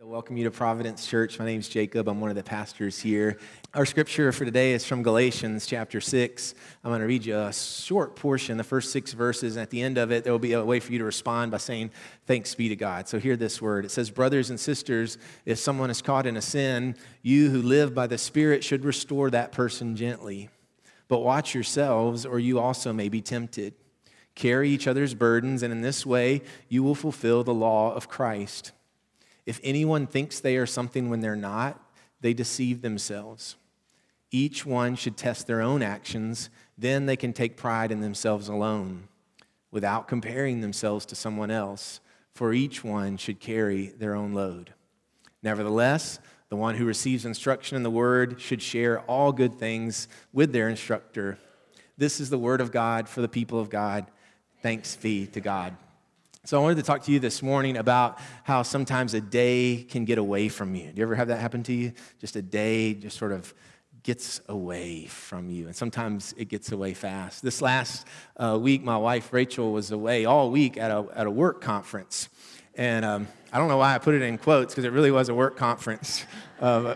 Welcome you to Providence Church. My name is Jacob. I'm one of the pastors here. Our scripture for today is from Galatians chapter 6. I'm going to read you a short portion, the first six verses, and at the end of it, there will be a way for you to respond by saying, Thanks be to God. So hear this word. It says, Brothers and sisters, if someone is caught in a sin, you who live by the Spirit should restore that person gently. But watch yourselves, or you also may be tempted. Carry each other's burdens, and in this way, you will fulfill the law of Christ. If anyone thinks they are something when they're not, they deceive themselves. Each one should test their own actions, then they can take pride in themselves alone without comparing themselves to someone else, for each one should carry their own load. Nevertheless, the one who receives instruction in the word should share all good things with their instructor. This is the word of God for the people of God. Thanks be to God. So I wanted to talk to you this morning about how sometimes a day can get away from you. Do you ever have that happen to you? Just a day just sort of gets away from you, and sometimes it gets away fast. This last uh, week, my wife Rachel was away all week at a, at a work conference. And um, I don't know why I put it in quotes because it really was a work conference. Uh,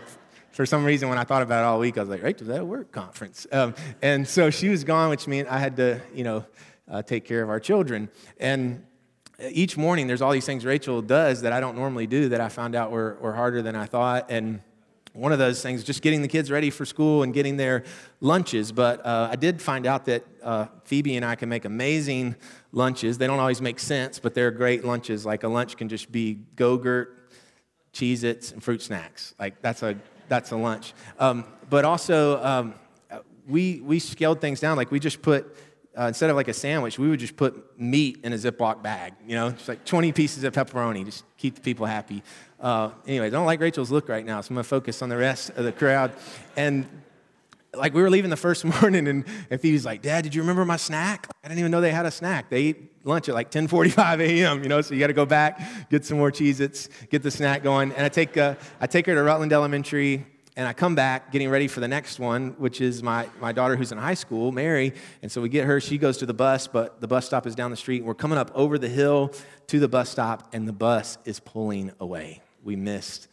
for some reason, when I thought about it all week, I was like, Rachel, that a work conference? Um, and so she was gone, which meant I had to, you know, uh, take care of our children. And each morning there's all these things Rachel does that I don't normally do that I found out were, were harder than I thought. And one of those things, just getting the kids ready for school and getting their lunches. But uh, I did find out that uh, Phoebe and I can make amazing lunches. They don't always make sense, but they're great lunches. Like a lunch can just be Go-Gurt, Cheez-Its, and fruit snacks. Like that's a, that's a lunch. Um, but also, um, we, we scaled things down. Like we just put uh, instead of like a sandwich, we would just put meat in a Ziploc bag, you know, just like 20 pieces of pepperoni, just keep the people happy. Uh, anyway, I don't like Rachel's look right now, so I'm gonna focus on the rest of the crowd. And like we were leaving the first morning, and, and Phoebe's like, Dad, did you remember my snack? I didn't even know they had a snack. They eat lunch at like 10:45 a.m. You know, so you got to go back, get some more Cheez-Its, get the snack going. And I take uh, I take her to Rutland Elementary and I come back getting ready for the next one, which is my, my daughter who's in high school, Mary. And so we get her, she goes to the bus, but the bus stop is down the street. We're coming up over the hill to the bus stop, and the bus is pulling away. We missed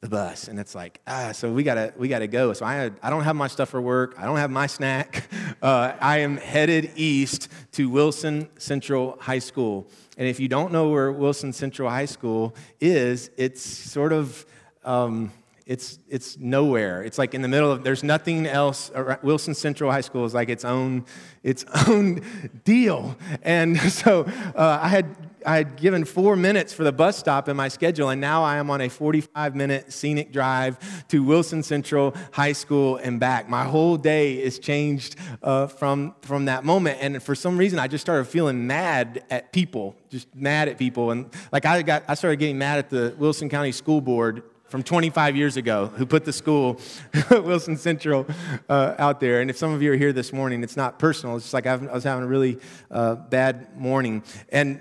the bus and it's like ah so we gotta we gotta go so i, I don't have my stuff for work i don't have my snack uh, i am headed east to wilson central high school and if you don't know where wilson central high school is it's sort of um, it's, it's nowhere. It's like in the middle of, there's nothing else. Wilson Central High School is like its own, its own deal. And so uh, I, had, I had given four minutes for the bus stop in my schedule, and now I am on a 45 minute scenic drive to Wilson Central High School and back. My whole day is changed uh, from, from that moment. And for some reason, I just started feeling mad at people, just mad at people. And like I, got, I started getting mad at the Wilson County School Board from 25 years ago who put the school, Wilson Central, uh, out there. And if some of you are here this morning, it's not personal. It's just like I was having a really uh, bad morning. And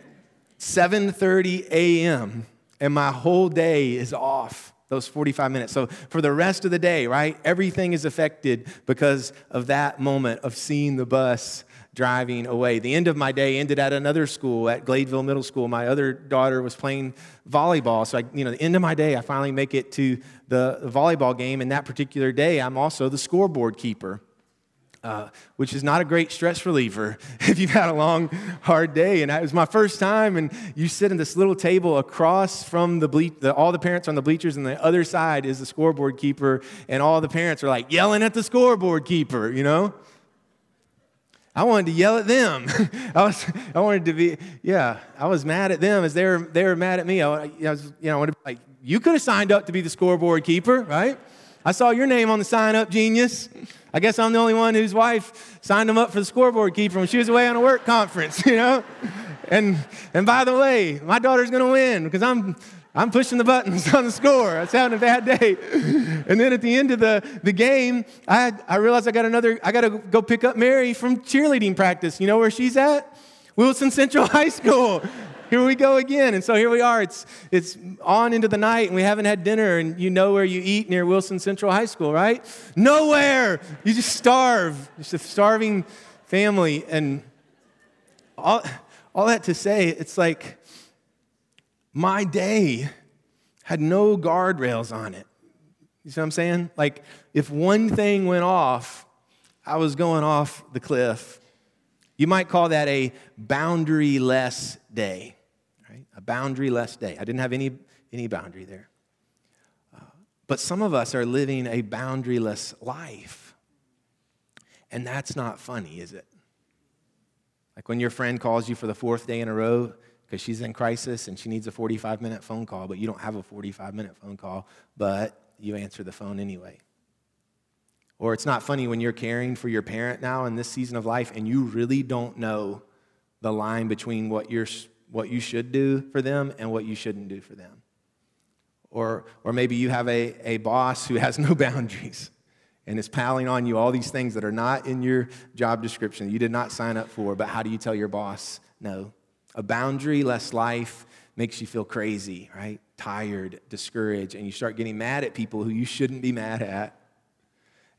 7:30 a.m. and my whole day is off. Those 45 minutes. So for the rest of the day, right, everything is affected because of that moment of seeing the bus driving away. The end of my day ended at another school, at Gladeville Middle School. My other daughter was playing volleyball. So, I, you know, the end of my day, I finally make it to the volleyball game. And that particular day, I'm also the scoreboard keeper. Uh, which is not a great stress reliever if you've had a long, hard day. And it was my first time, and you sit in this little table across from the, ble- the all the parents on the bleachers, and the other side is the scoreboard keeper, and all the parents are like yelling at the scoreboard keeper, you know? I wanted to yell at them. I was, I wanted to be, yeah, I was mad at them as they were, they were mad at me. I, I was, you know, I wanted to be like, you could have signed up to be the scoreboard keeper, right? I saw your name on the sign up, genius. I guess I'm the only one whose wife signed him up for the scoreboard keeper when she was away on a work conference, you know? And, and by the way, my daughter's gonna win because I'm, I'm pushing the buttons on the score. I was having a bad day. And then at the end of the, the game, I, I realized I got another, I got to go pick up Mary from cheerleading practice. You know where she's at? Wilson Central High School. Here we go again. And so here we are. It's, it's on into the night, and we haven't had dinner, and you know where you eat near Wilson Central High School, right? Nowhere. You just starve. Just a starving family. And all, all that to say, it's like, my day had no guardrails on it. You see what I'm saying? Like, if one thing went off, I was going off the cliff. You might call that a boundary-less day, right? A boundary-less day. I didn't have any, any boundary there. Uh, but some of us are living a boundaryless life. And that's not funny, is it? Like when your friend calls you for the fourth day in a row because she's in crisis and she needs a 45 minute phone call, but you don't have a 45 minute phone call, but you answer the phone anyway. Or it's not funny when you're caring for your parent now in this season of life and you really don't know the line between what, you're, what you should do for them and what you shouldn't do for them. Or, or maybe you have a, a boss who has no boundaries and is piling on you all these things that are not in your job description, you did not sign up for, but how do you tell your boss no? A boundary-less life makes you feel crazy, right? Tired, discouraged, and you start getting mad at people who you shouldn't be mad at.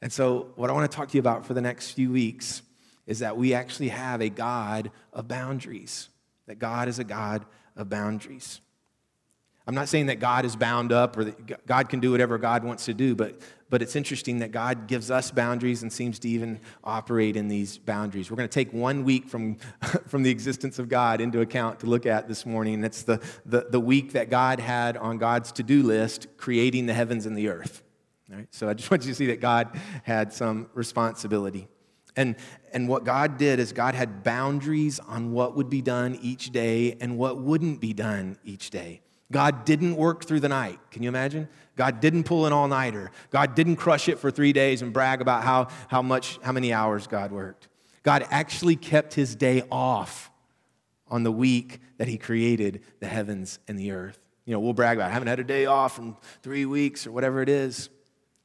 And so, what I want to talk to you about for the next few weeks is that we actually have a God of boundaries, that God is a God of boundaries. I'm not saying that God is bound up or that God can do whatever God wants to do, but, but it's interesting that God gives us boundaries and seems to even operate in these boundaries. We're going to take one week from, from the existence of God into account to look at this morning, and it's the, the, the week that God had on God's to do list, creating the heavens and the earth. Right? So I just want you to see that God had some responsibility. And, and what God did is God had boundaries on what would be done each day and what wouldn't be done each day. God didn't work through the night. Can you imagine? God didn't pull an all-nighter. God didn't crush it for three days and brag about how, how much, how many hours God worked. God actually kept his day off on the week that he created the heavens and the earth. You know, we'll brag about, I haven't had a day off in three weeks or whatever it is.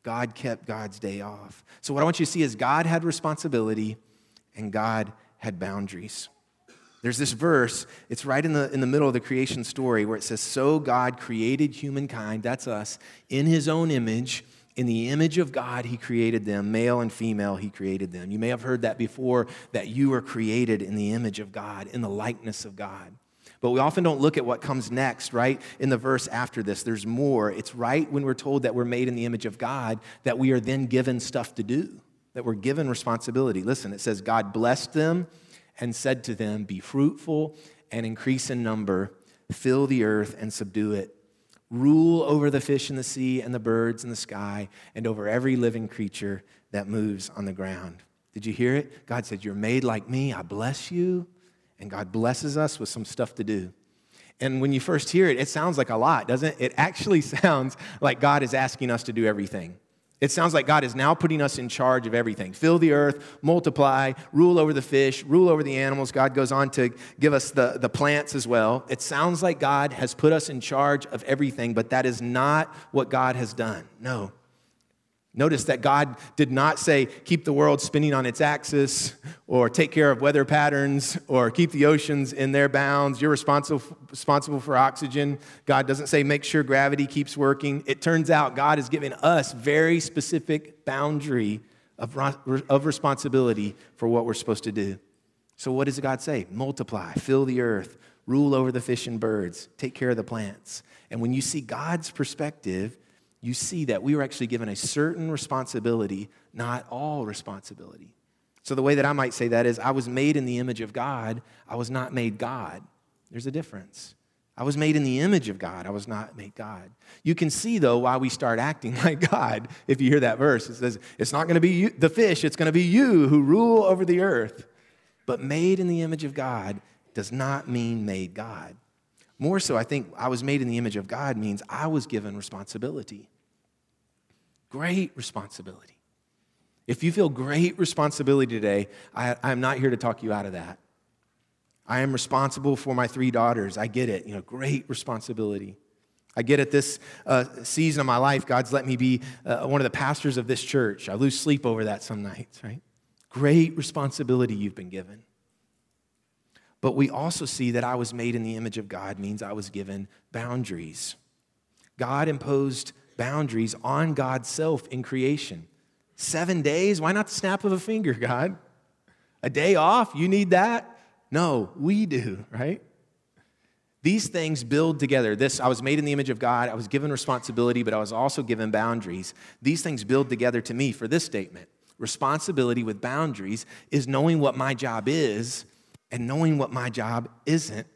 God kept God's day off. So what I want you to see is God had responsibility and God had boundaries. There's this verse, it's right in the, in the middle of the creation story where it says, So God created humankind, that's us, in his own image. In the image of God, he created them. Male and female, he created them. You may have heard that before that you were created in the image of God, in the likeness of God. But we often don't look at what comes next, right? In the verse after this, there's more. It's right when we're told that we're made in the image of God that we are then given stuff to do, that we're given responsibility. Listen, it says, God blessed them and said to them, Be fruitful and increase in number, fill the earth and subdue it. Rule over the fish in the sea and the birds in the sky, and over every living creature that moves on the ground. Did you hear it? God said, You're made like me. I bless you. And God blesses us with some stuff to do. And when you first hear it, it sounds like a lot, doesn't it? It actually sounds like God is asking us to do everything. It sounds like God is now putting us in charge of everything. Fill the earth, multiply, rule over the fish, rule over the animals. God goes on to give us the, the plants as well. It sounds like God has put us in charge of everything, but that is not what God has done. No. Notice that God did not say, keep the world spinning on its axis, or take care of weather patterns, or keep the oceans in their bounds. You're responsible, responsible for oxygen. God doesn't say, make sure gravity keeps working. It turns out God is giving us very specific boundary of, of responsibility for what we're supposed to do. So, what does God say? Multiply, fill the earth, rule over the fish and birds, take care of the plants. And when you see God's perspective, you see that we were actually given a certain responsibility, not all responsibility. So, the way that I might say that is I was made in the image of God, I was not made God. There's a difference. I was made in the image of God, I was not made God. You can see, though, why we start acting like God if you hear that verse. It says, It's not going to be you, the fish, it's going to be you who rule over the earth. But made in the image of God does not mean made God. More so, I think I was made in the image of God means I was given responsibility. Great responsibility. If you feel great responsibility today, I, am not here to talk you out of that. I am responsible for my three daughters. I get it. You know, great responsibility. I get it this uh, season of my life, God's let me be uh, one of the pastors of this church. I lose sleep over that some nights, right? Great responsibility you've been given. But we also see that I was made in the image of God means I was given boundaries. God imposed boundaries on God's self in creation. Seven days? Why not the snap of a finger, God? A day off? You need that? No, we do, right? These things build together. This, I was made in the image of God. I was given responsibility, but I was also given boundaries. These things build together to me for this statement. Responsibility with boundaries is knowing what my job is and knowing what my job isn't.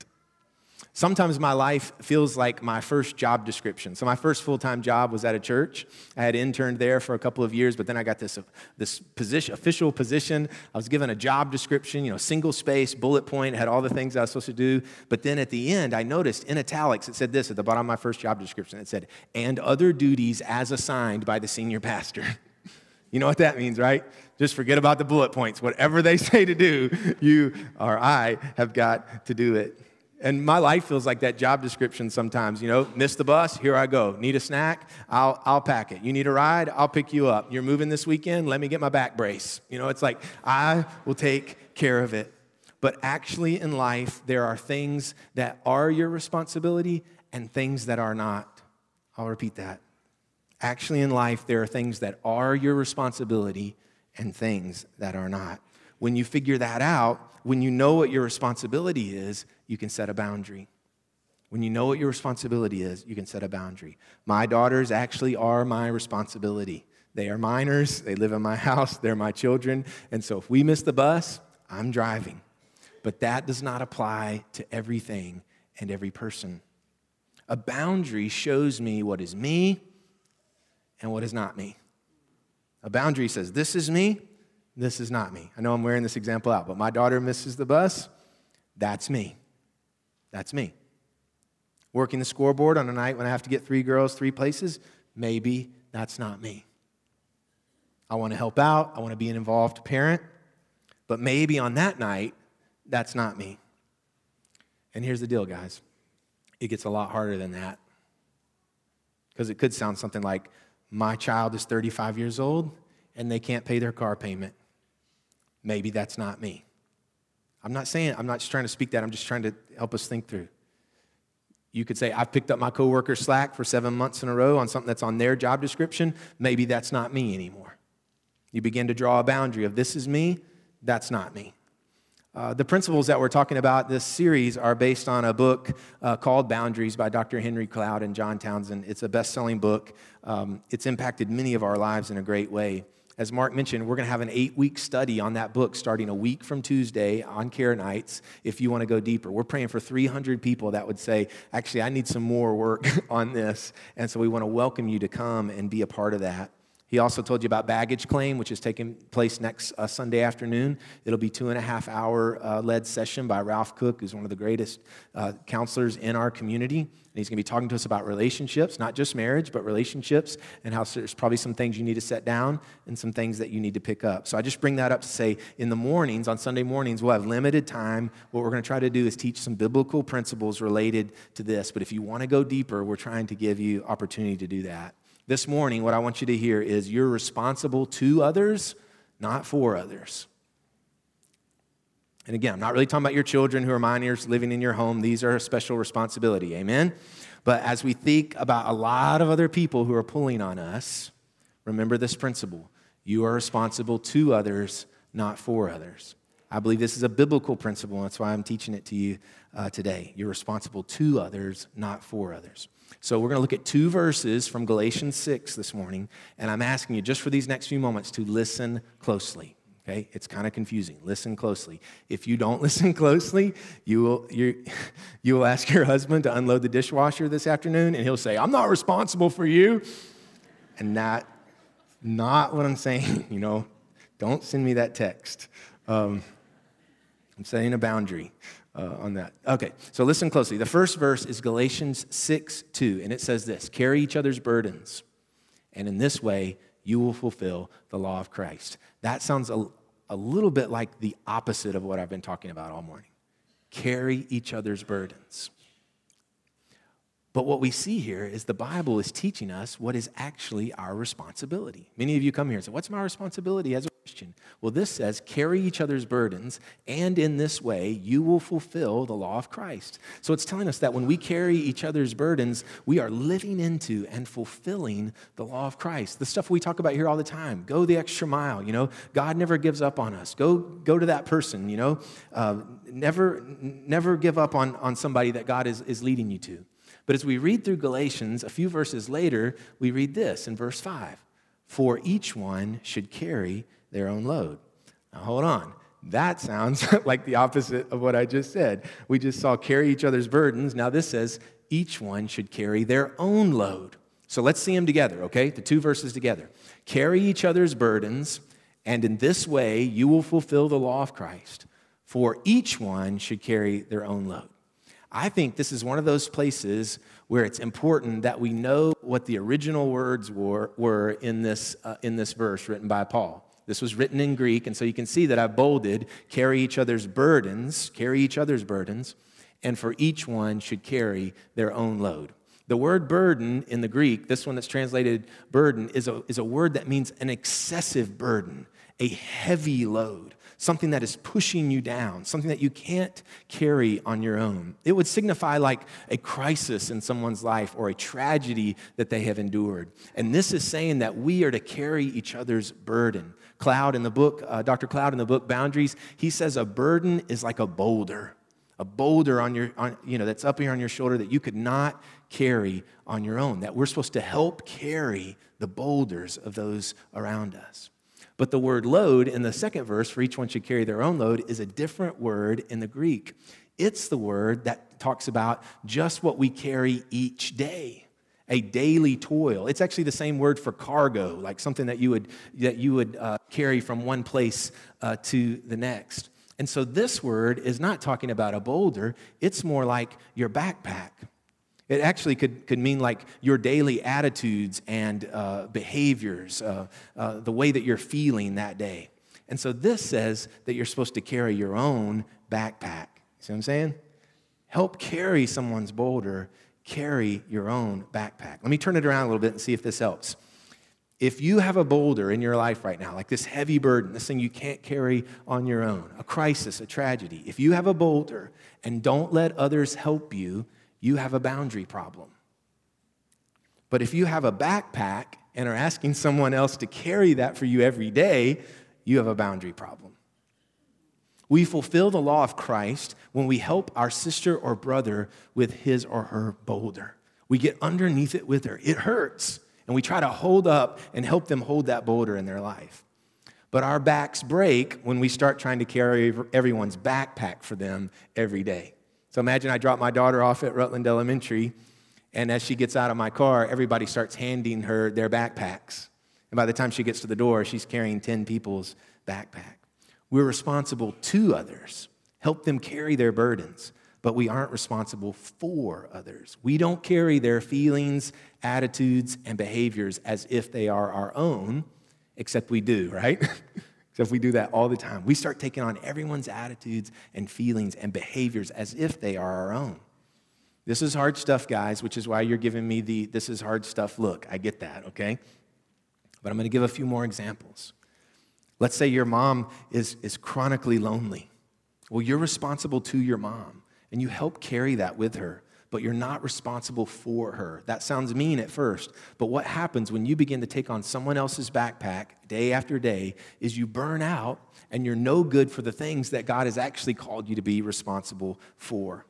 Sometimes my life feels like my first job description. So, my first full time job was at a church. I had interned there for a couple of years, but then I got this, this position, official position. I was given a job description, you know, single space, bullet point, had all the things I was supposed to do. But then at the end, I noticed in italics, it said this at the bottom of my first job description it said, and other duties as assigned by the senior pastor. you know what that means, right? Just forget about the bullet points. Whatever they say to do, you or I have got to do it. And my life feels like that job description sometimes. You know, miss the bus, here I go. Need a snack? I'll, I'll pack it. You need a ride? I'll pick you up. You're moving this weekend? Let me get my back brace. You know, it's like, I will take care of it. But actually, in life, there are things that are your responsibility and things that are not. I'll repeat that. Actually, in life, there are things that are your responsibility and things that are not. When you figure that out, when you know what your responsibility is, you can set a boundary. When you know what your responsibility is, you can set a boundary. My daughters actually are my responsibility. They are minors, they live in my house, they're my children. And so if we miss the bus, I'm driving. But that does not apply to everything and every person. A boundary shows me what is me and what is not me. A boundary says, This is me, this is not me. I know I'm wearing this example out, but my daughter misses the bus. That's me. That's me. Working the scoreboard on a night when I have to get three girls three places, maybe that's not me. I want to help out, I want to be an involved parent, but maybe on that night, that's not me. And here's the deal, guys it gets a lot harder than that. Because it could sound something like, My child is 35 years old and they can't pay their car payment maybe that's not me. I'm not saying, I'm not trying to speak that, I'm just trying to help us think through. You could say, I've picked up my coworker slack for seven months in a row on something that's on their job description. Maybe that's not me anymore. You begin to draw a boundary of this is me, that's not me. Uh, the principles that we're talking about this series are based on a book uh, called Boundaries by Dr. Henry Cloud and John Townsend. It's a best selling book. Um, it's impacted many of our lives in a great way as Mark mentioned, we're going to have an eight week study on that book starting a week from Tuesday on care nights if you want to go deeper. We're praying for 300 people that would say, actually, I need some more work on this. And so we want to welcome you to come and be a part of that. He also told you about baggage claim, which is taking place next uh, Sunday afternoon. It'll be two and a half hour uh, led session by Ralph Cook, who's one of the greatest uh, counselors in our community. And he's going to be talking to us about relationships, not just marriage, but relationships, and how there's probably some things you need to set down and some things that you need to pick up. So I just bring that up to say in the mornings, on Sunday mornings, we'll have limited time. What we're going to try to do is teach some biblical principles related to this. But if you want to go deeper, we're trying to give you opportunity to do that. This morning, what I want you to hear is you're responsible to others, not for others. And again, I'm not really talking about your children who are minors living in your home. These are a special responsibility. Amen? But as we think about a lot of other people who are pulling on us, remember this principle you are responsible to others, not for others. I believe this is a biblical principle, and that's why I'm teaching it to you uh, today. You're responsible to others, not for others. So we're going to look at two verses from Galatians 6 this morning, and I'm asking you just for these next few moments to listen closely. Okay, it's kind of confusing. Listen closely. If you don't listen closely, you will you, you will ask your husband to unload the dishwasher this afternoon, and he'll say, "I'm not responsible for you," and that not what I'm saying. You know, don't send me that text. Um, I'm setting a boundary uh, on that. Okay, so listen closely. The first verse is Galatians 6 2, and it says this Carry each other's burdens, and in this way you will fulfill the law of Christ. That sounds a, a little bit like the opposite of what I've been talking about all morning. Carry each other's burdens. But what we see here is the Bible is teaching us what is actually our responsibility. Many of you come here and say, What's my responsibility as a Christian? Well, this says, carry each other's burdens, and in this way you will fulfill the law of Christ. So it's telling us that when we carry each other's burdens, we are living into and fulfilling the law of Christ. The stuff we talk about here all the time go the extra mile, you know, God never gives up on us. Go, go to that person, you know, uh, never, never give up on, on somebody that God is, is leading you to. But as we read through Galatians, a few verses later, we read this in verse 5 For each one should carry their own load. Now, hold on. That sounds like the opposite of what I just said. We just saw carry each other's burdens. Now, this says each one should carry their own load. So let's see them together, okay? The two verses together. Carry each other's burdens, and in this way you will fulfill the law of Christ. For each one should carry their own load. I think this is one of those places where it's important that we know what the original words were, were in, this, uh, in this verse written by Paul. This was written in Greek, and so you can see that I bolded carry each other's burdens, carry each other's burdens, and for each one should carry their own load. The word burden in the Greek, this one that's translated burden, is a, is a word that means an excessive burden, a heavy load something that is pushing you down, something that you can't carry on your own. It would signify like a crisis in someone's life or a tragedy that they have endured. And this is saying that we are to carry each other's burden. Cloud in the book, uh, Dr. Cloud in the book Boundaries, he says a burden is like a boulder. A boulder on your, on, you know, that's up here on your shoulder that you could not carry on your own. That we're supposed to help carry the boulders of those around us. But the word load in the second verse, for each one should carry their own load, is a different word in the Greek. It's the word that talks about just what we carry each day a daily toil. It's actually the same word for cargo, like something that you would, that you would uh, carry from one place uh, to the next. And so this word is not talking about a boulder, it's more like your backpack. It actually could, could mean like your daily attitudes and uh, behaviors, uh, uh, the way that you're feeling that day. And so this says that you're supposed to carry your own backpack. See what I'm saying? Help carry someone's boulder, carry your own backpack. Let me turn it around a little bit and see if this helps. If you have a boulder in your life right now, like this heavy burden, this thing you can't carry on your own, a crisis, a tragedy, if you have a boulder and don't let others help you, you have a boundary problem. But if you have a backpack and are asking someone else to carry that for you every day, you have a boundary problem. We fulfill the law of Christ when we help our sister or brother with his or her boulder. We get underneath it with her. It hurts. And we try to hold up and help them hold that boulder in their life. But our backs break when we start trying to carry everyone's backpack for them every day. So imagine I drop my daughter off at Rutland Elementary, and as she gets out of my car, everybody starts handing her their backpacks. And by the time she gets to the door, she's carrying 10 people's backpack. We're responsible to others, help them carry their burdens, but we aren't responsible for others. We don't carry their feelings, attitudes, and behaviors as if they are our own, except we do, right? So if we do that all the time, we start taking on everyone's attitudes and feelings and behaviors as if they are our own. This is hard stuff, guys, which is why you're giving me the this is hard stuff look. I get that, okay? But I'm going to give a few more examples. Let's say your mom is, is chronically lonely. Well, you're responsible to your mom, and you help carry that with her but you're not responsible for her. That sounds mean at first, but what happens when you begin to take on someone else's backpack day after day is you burn out and you're no good for the things that God has actually called you to be responsible for.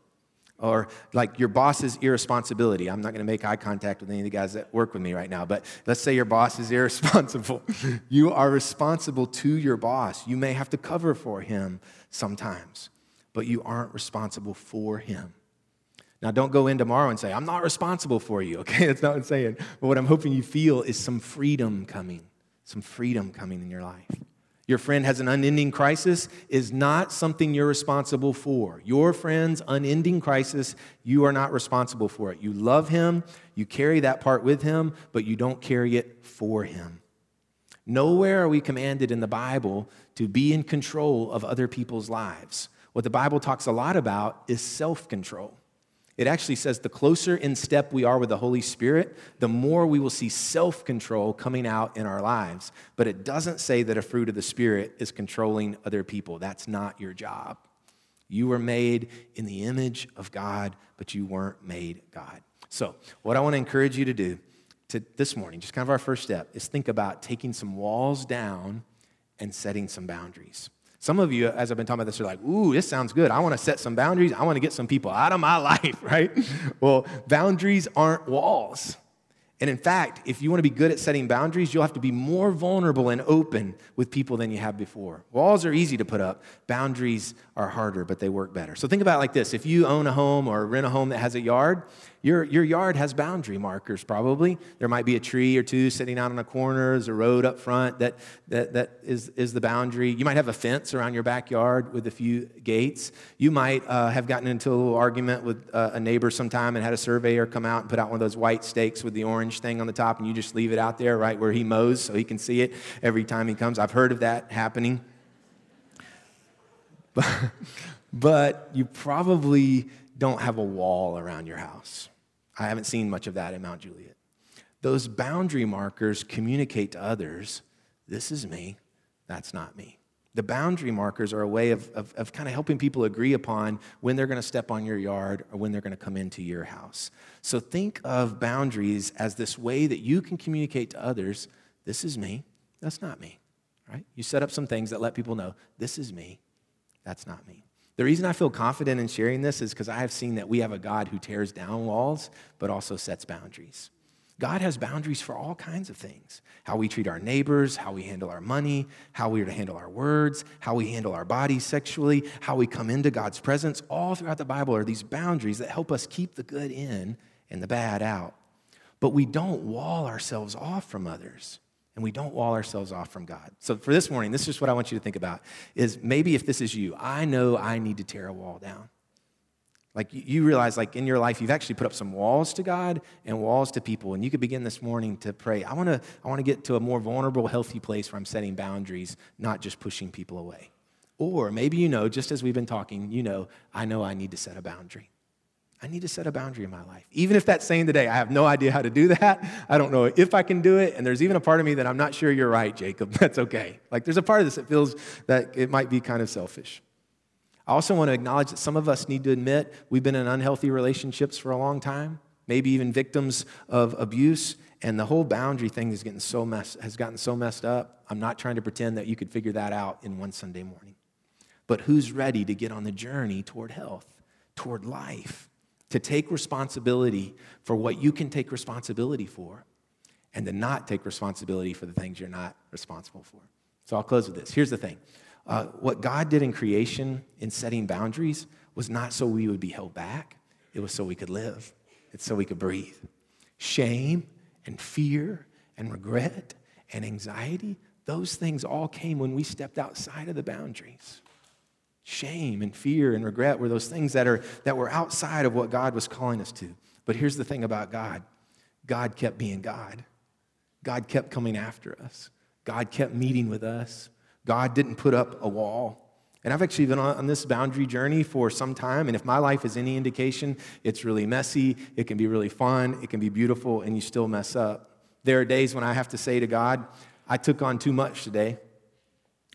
Or like your boss's irresponsibility. I'm not going to make eye contact with any of the guys that work with me right now, but let's say your boss is irresponsible. you are responsible to your boss. You may have to cover for him sometimes, but you aren't responsible for him. Now, don't go in tomorrow and say, I'm not responsible for you, okay? That's not what I'm saying. But what I'm hoping you feel is some freedom coming, some freedom coming in your life. Your friend has an unending crisis is not something you're responsible for. Your friend's unending crisis, you are not responsible for it. You love him, you carry that part with him, but you don't carry it for him. Nowhere are we commanded in the Bible to be in control of other people's lives. What the Bible talks a lot about is self control. It actually says the closer in step we are with the Holy Spirit, the more we will see self control coming out in our lives. But it doesn't say that a fruit of the Spirit is controlling other people. That's not your job. You were made in the image of God, but you weren't made God. So, what I want to encourage you to do to this morning, just kind of our first step, is think about taking some walls down and setting some boundaries. Some of you, as I've been talking about this, are like, ooh, this sounds good. I want to set some boundaries. I want to get some people out of my life, right? well, boundaries aren't walls. And in fact, if you want to be good at setting boundaries, you'll have to be more vulnerable and open with people than you have before. Walls are easy to put up, boundaries are harder, but they work better. So think about like this if you own a home or rent a home that has a yard, your, your yard has boundary markers probably. There might be a tree or two sitting out on a corner, there's a road up front that, that, that is, is the boundary. You might have a fence around your backyard with a few gates. You might uh, have gotten into a little argument with uh, a neighbor sometime and had a surveyor come out and put out one of those white stakes with the orange thing on the top, and you just leave it out there right where he mows so he can see it every time he comes. I've heard of that happening. But, but you probably don't have a wall around your house. I haven't seen much of that in Mount Juliet. Those boundary markers communicate to others this is me, that's not me. The boundary markers are a way of, of, of kind of helping people agree upon when they're going to step on your yard or when they're going to come into your house. So think of boundaries as this way that you can communicate to others this is me, that's not me, right? You set up some things that let people know this is me, that's not me. The reason I feel confident in sharing this is because I have seen that we have a God who tears down walls, but also sets boundaries. God has boundaries for all kinds of things how we treat our neighbors, how we handle our money, how we are to handle our words, how we handle our bodies sexually, how we come into God's presence. All throughout the Bible are these boundaries that help us keep the good in and the bad out. But we don't wall ourselves off from others and we don't wall ourselves off from God. So for this morning, this is what I want you to think about is maybe if this is you, I know I need to tear a wall down. Like you realize like in your life you've actually put up some walls to God and walls to people and you could begin this morning to pray. I want to I want to get to a more vulnerable healthy place where I'm setting boundaries, not just pushing people away. Or maybe you know just as we've been talking, you know, I know I need to set a boundary. I need to set a boundary in my life. Even if that's saying today, I have no idea how to do that. I don't know if I can do it. And there's even a part of me that I'm not sure you're right, Jacob. That's okay. Like there's a part of this that feels that it might be kind of selfish. I also want to acknowledge that some of us need to admit we've been in unhealthy relationships for a long time, maybe even victims of abuse. And the whole boundary thing is getting so mess, has gotten so messed up. I'm not trying to pretend that you could figure that out in one Sunday morning. But who's ready to get on the journey toward health, toward life? To take responsibility for what you can take responsibility for and to not take responsibility for the things you're not responsible for. So I'll close with this. Here's the thing uh, what God did in creation, in setting boundaries, was not so we would be held back, it was so we could live, it's so we could breathe. Shame and fear and regret and anxiety, those things all came when we stepped outside of the boundaries. Shame and fear and regret were those things that, are, that were outside of what God was calling us to. But here's the thing about God God kept being God. God kept coming after us. God kept meeting with us. God didn't put up a wall. And I've actually been on this boundary journey for some time. And if my life is any indication, it's really messy. It can be really fun. It can be beautiful, and you still mess up. There are days when I have to say to God, I took on too much today.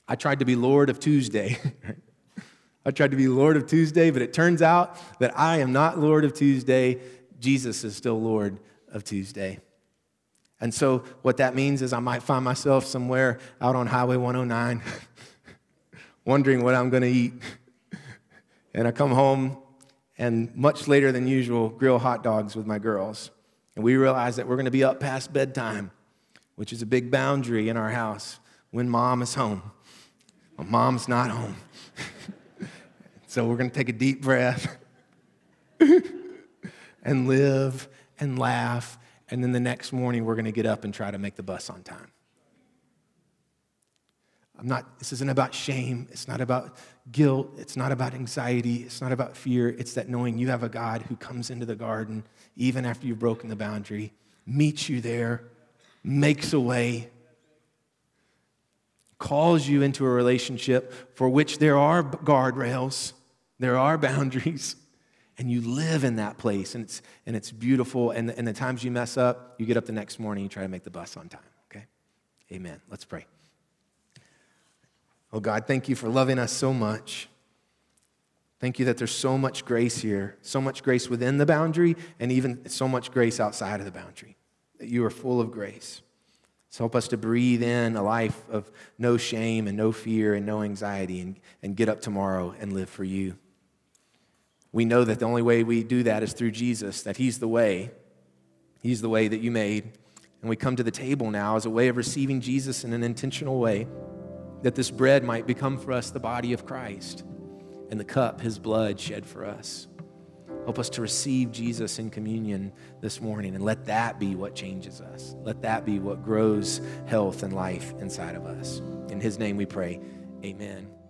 I tried to be Lord of Tuesday. I tried to be Lord of Tuesday, but it turns out that I am not Lord of Tuesday. Jesus is still Lord of Tuesday. And so, what that means is I might find myself somewhere out on Highway 109, wondering what I'm going to eat. And I come home and, much later than usual, grill hot dogs with my girls. And we realize that we're going to be up past bedtime, which is a big boundary in our house when mom is home. Well, mom's not home. So we're going to take a deep breath and live and laugh. And then the next morning, we're going to get up and try to make the bus on time. I'm not, this isn't about shame. It's not about guilt. It's not about anxiety. It's not about fear. It's that knowing you have a God who comes into the garden even after you've broken the boundary, meets you there, makes a way, calls you into a relationship for which there are guardrails there are boundaries, and you live in that place, and it's, and it's beautiful. And, and the times you mess up, you get up the next morning, you try to make the bus on time, okay? Amen. Let's pray. Oh God, thank you for loving us so much. Thank you that there's so much grace here, so much grace within the boundary, and even so much grace outside of the boundary. That you are full of grace. So help us to breathe in a life of no shame and no fear and no anxiety and, and get up tomorrow and live for you. We know that the only way we do that is through Jesus, that He's the way. He's the way that you made. And we come to the table now as a way of receiving Jesus in an intentional way, that this bread might become for us the body of Christ and the cup, His blood shed for us. Help us to receive Jesus in communion this morning and let that be what changes us. Let that be what grows health and life inside of us. In His name we pray. Amen.